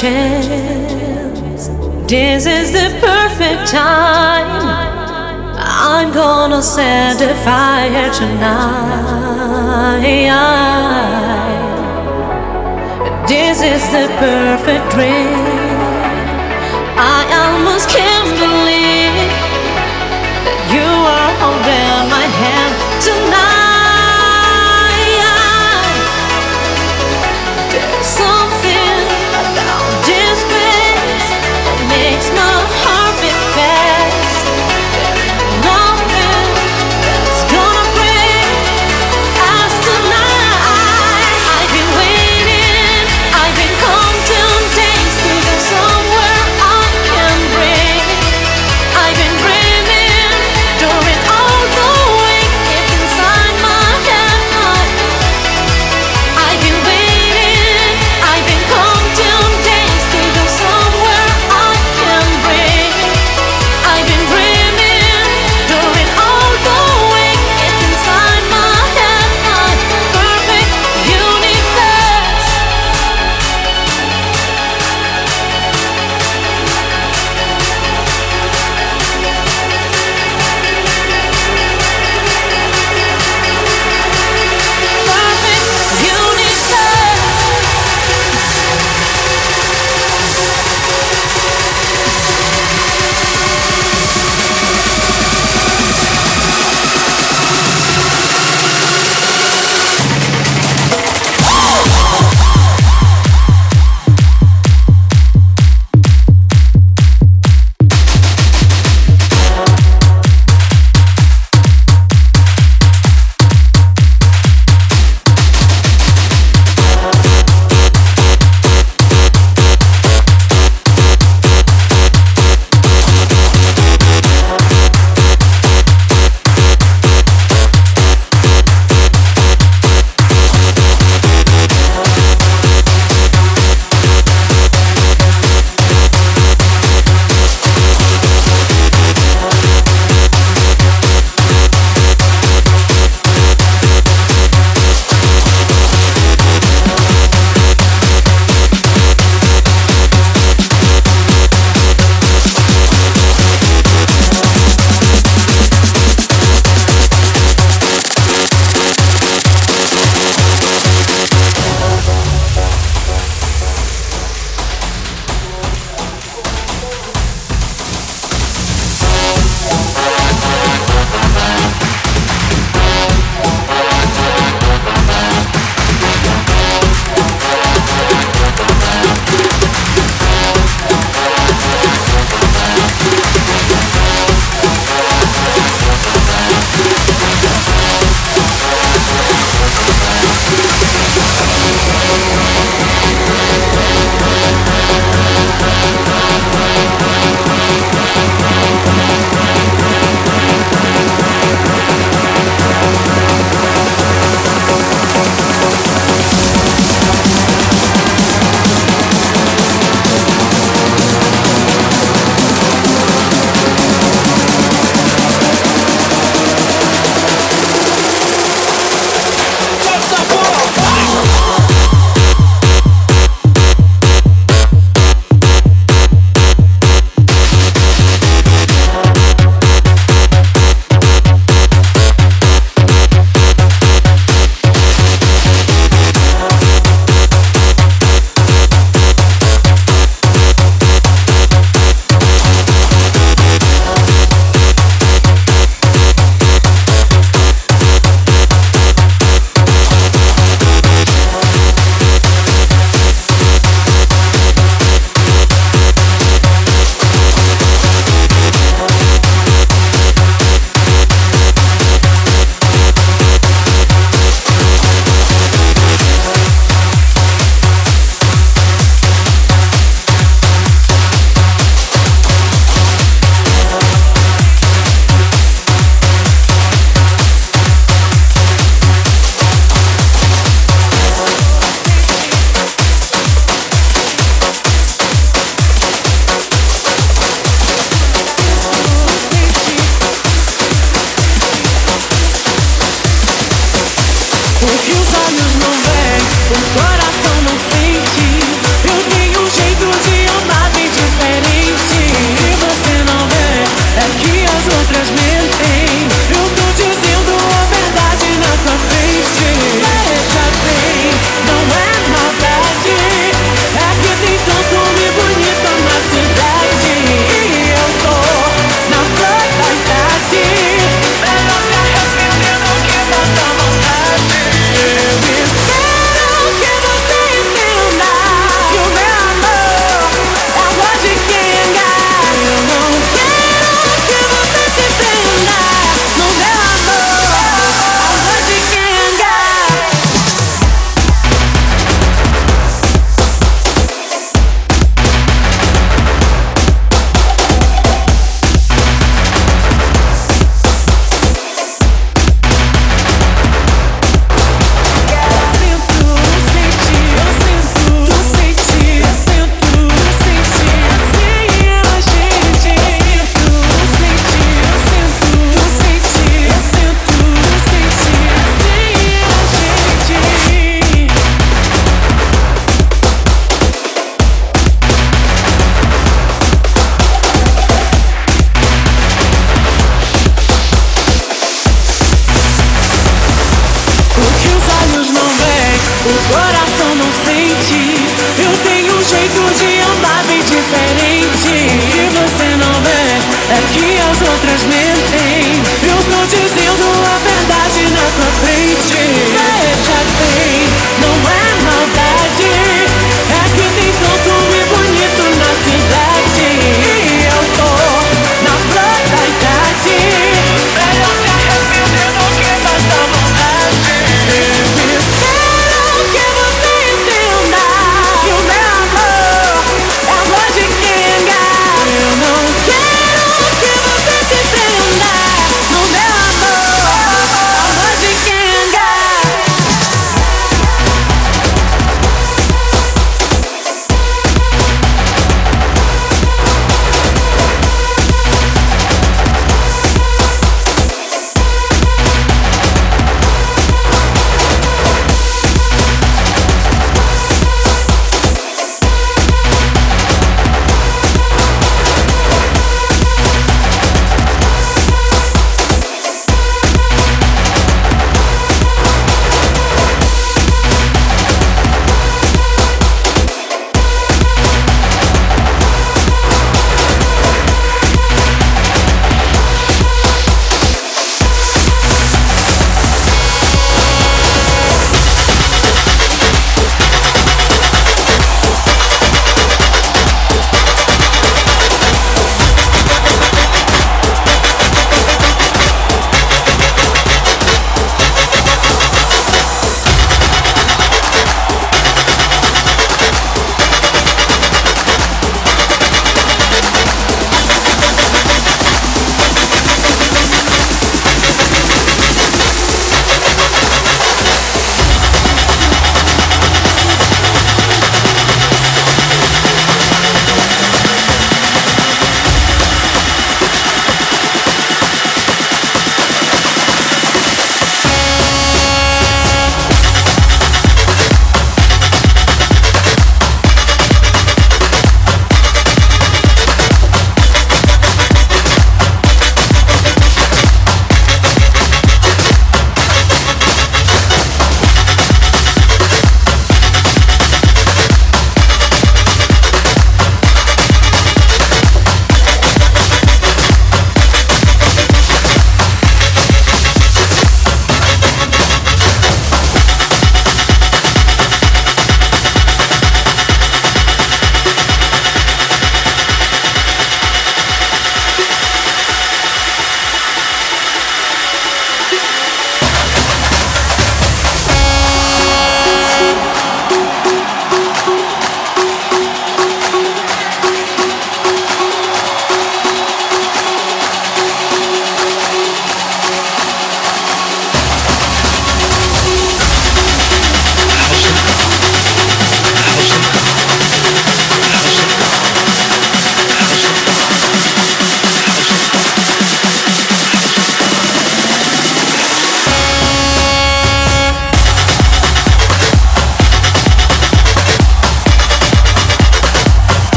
chance. This is the perfect time. I'm gonna set the fire tonight. This is the perfect dream. I almost can't.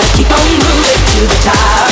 Gotta keep on moving to the top.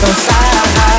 Don't fire, don't.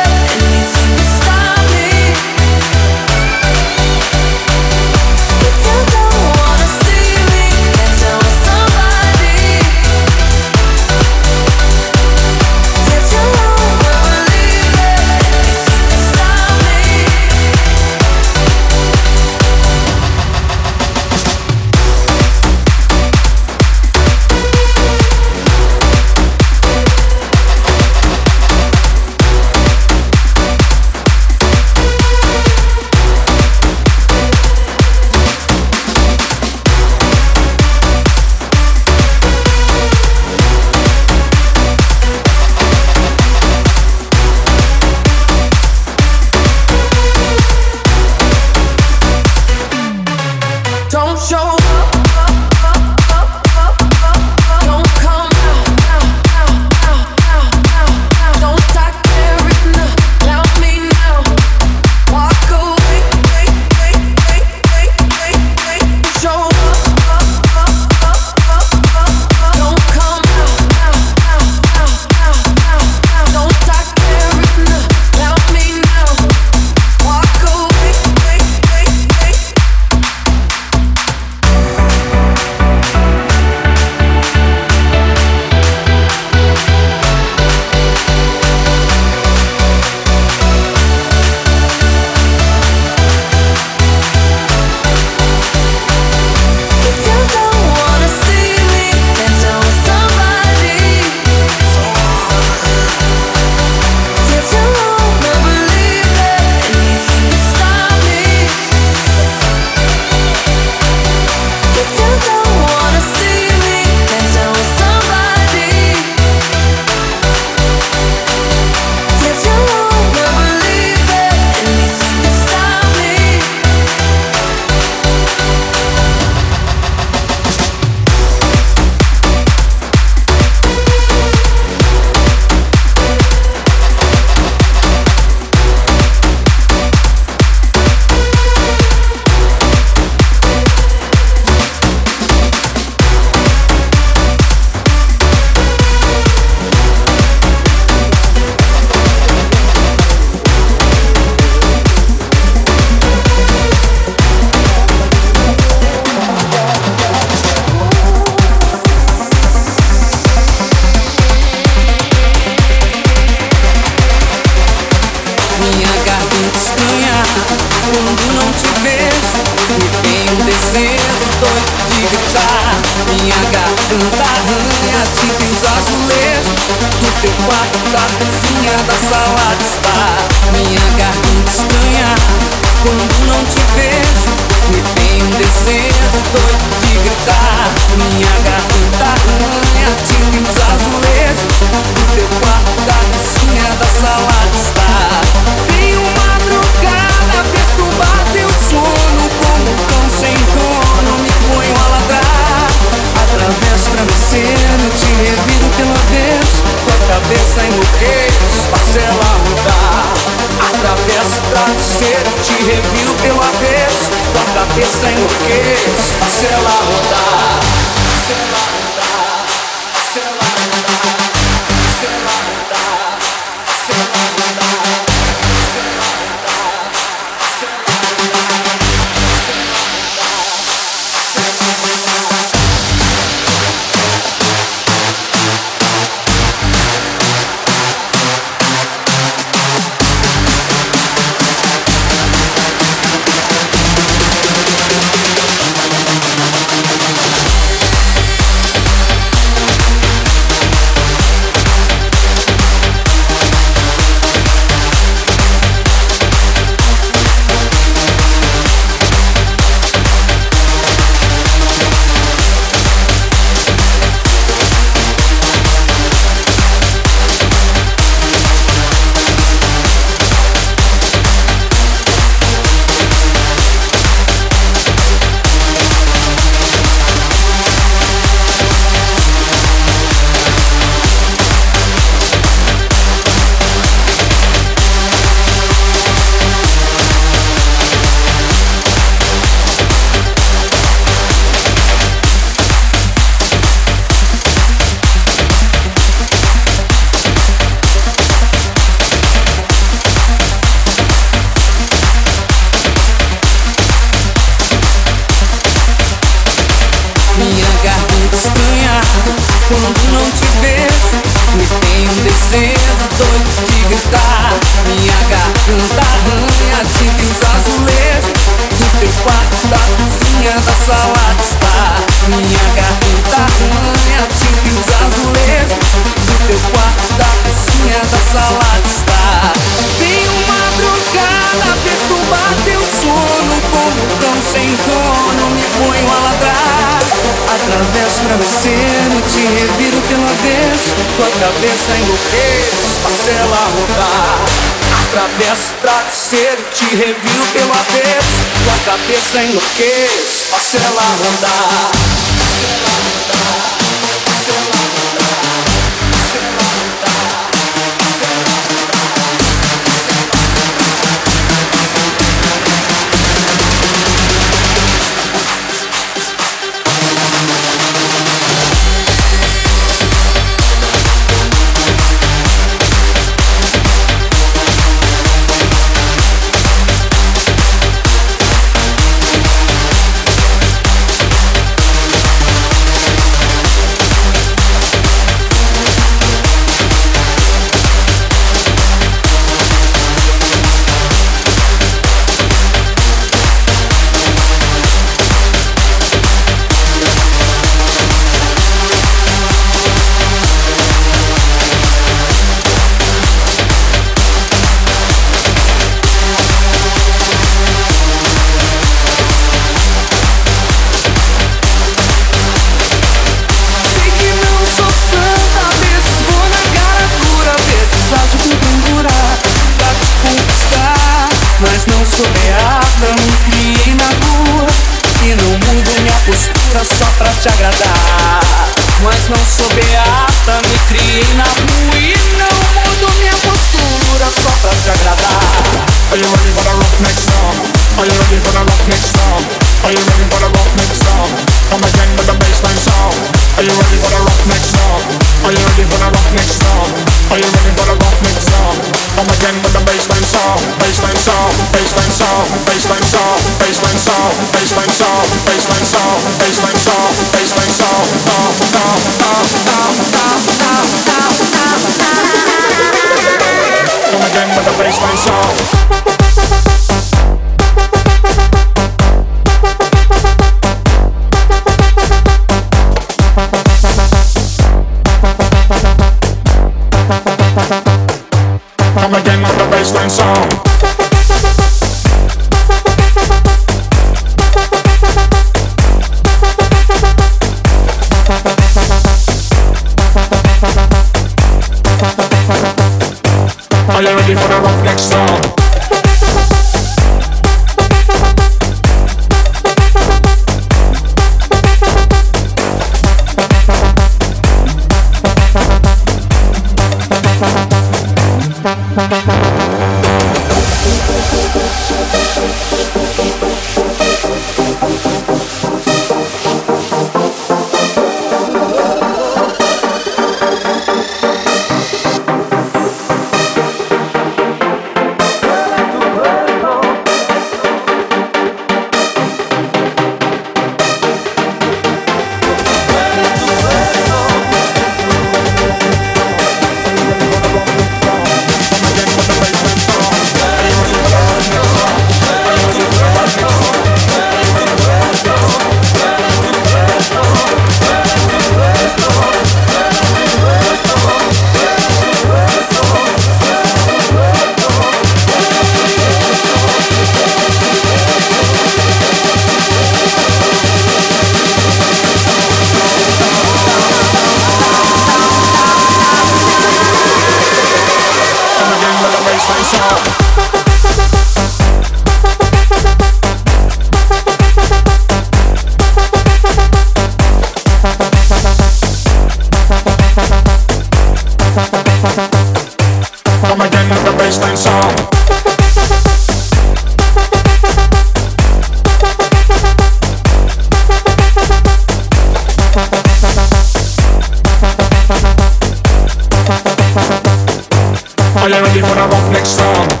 when I walk next song.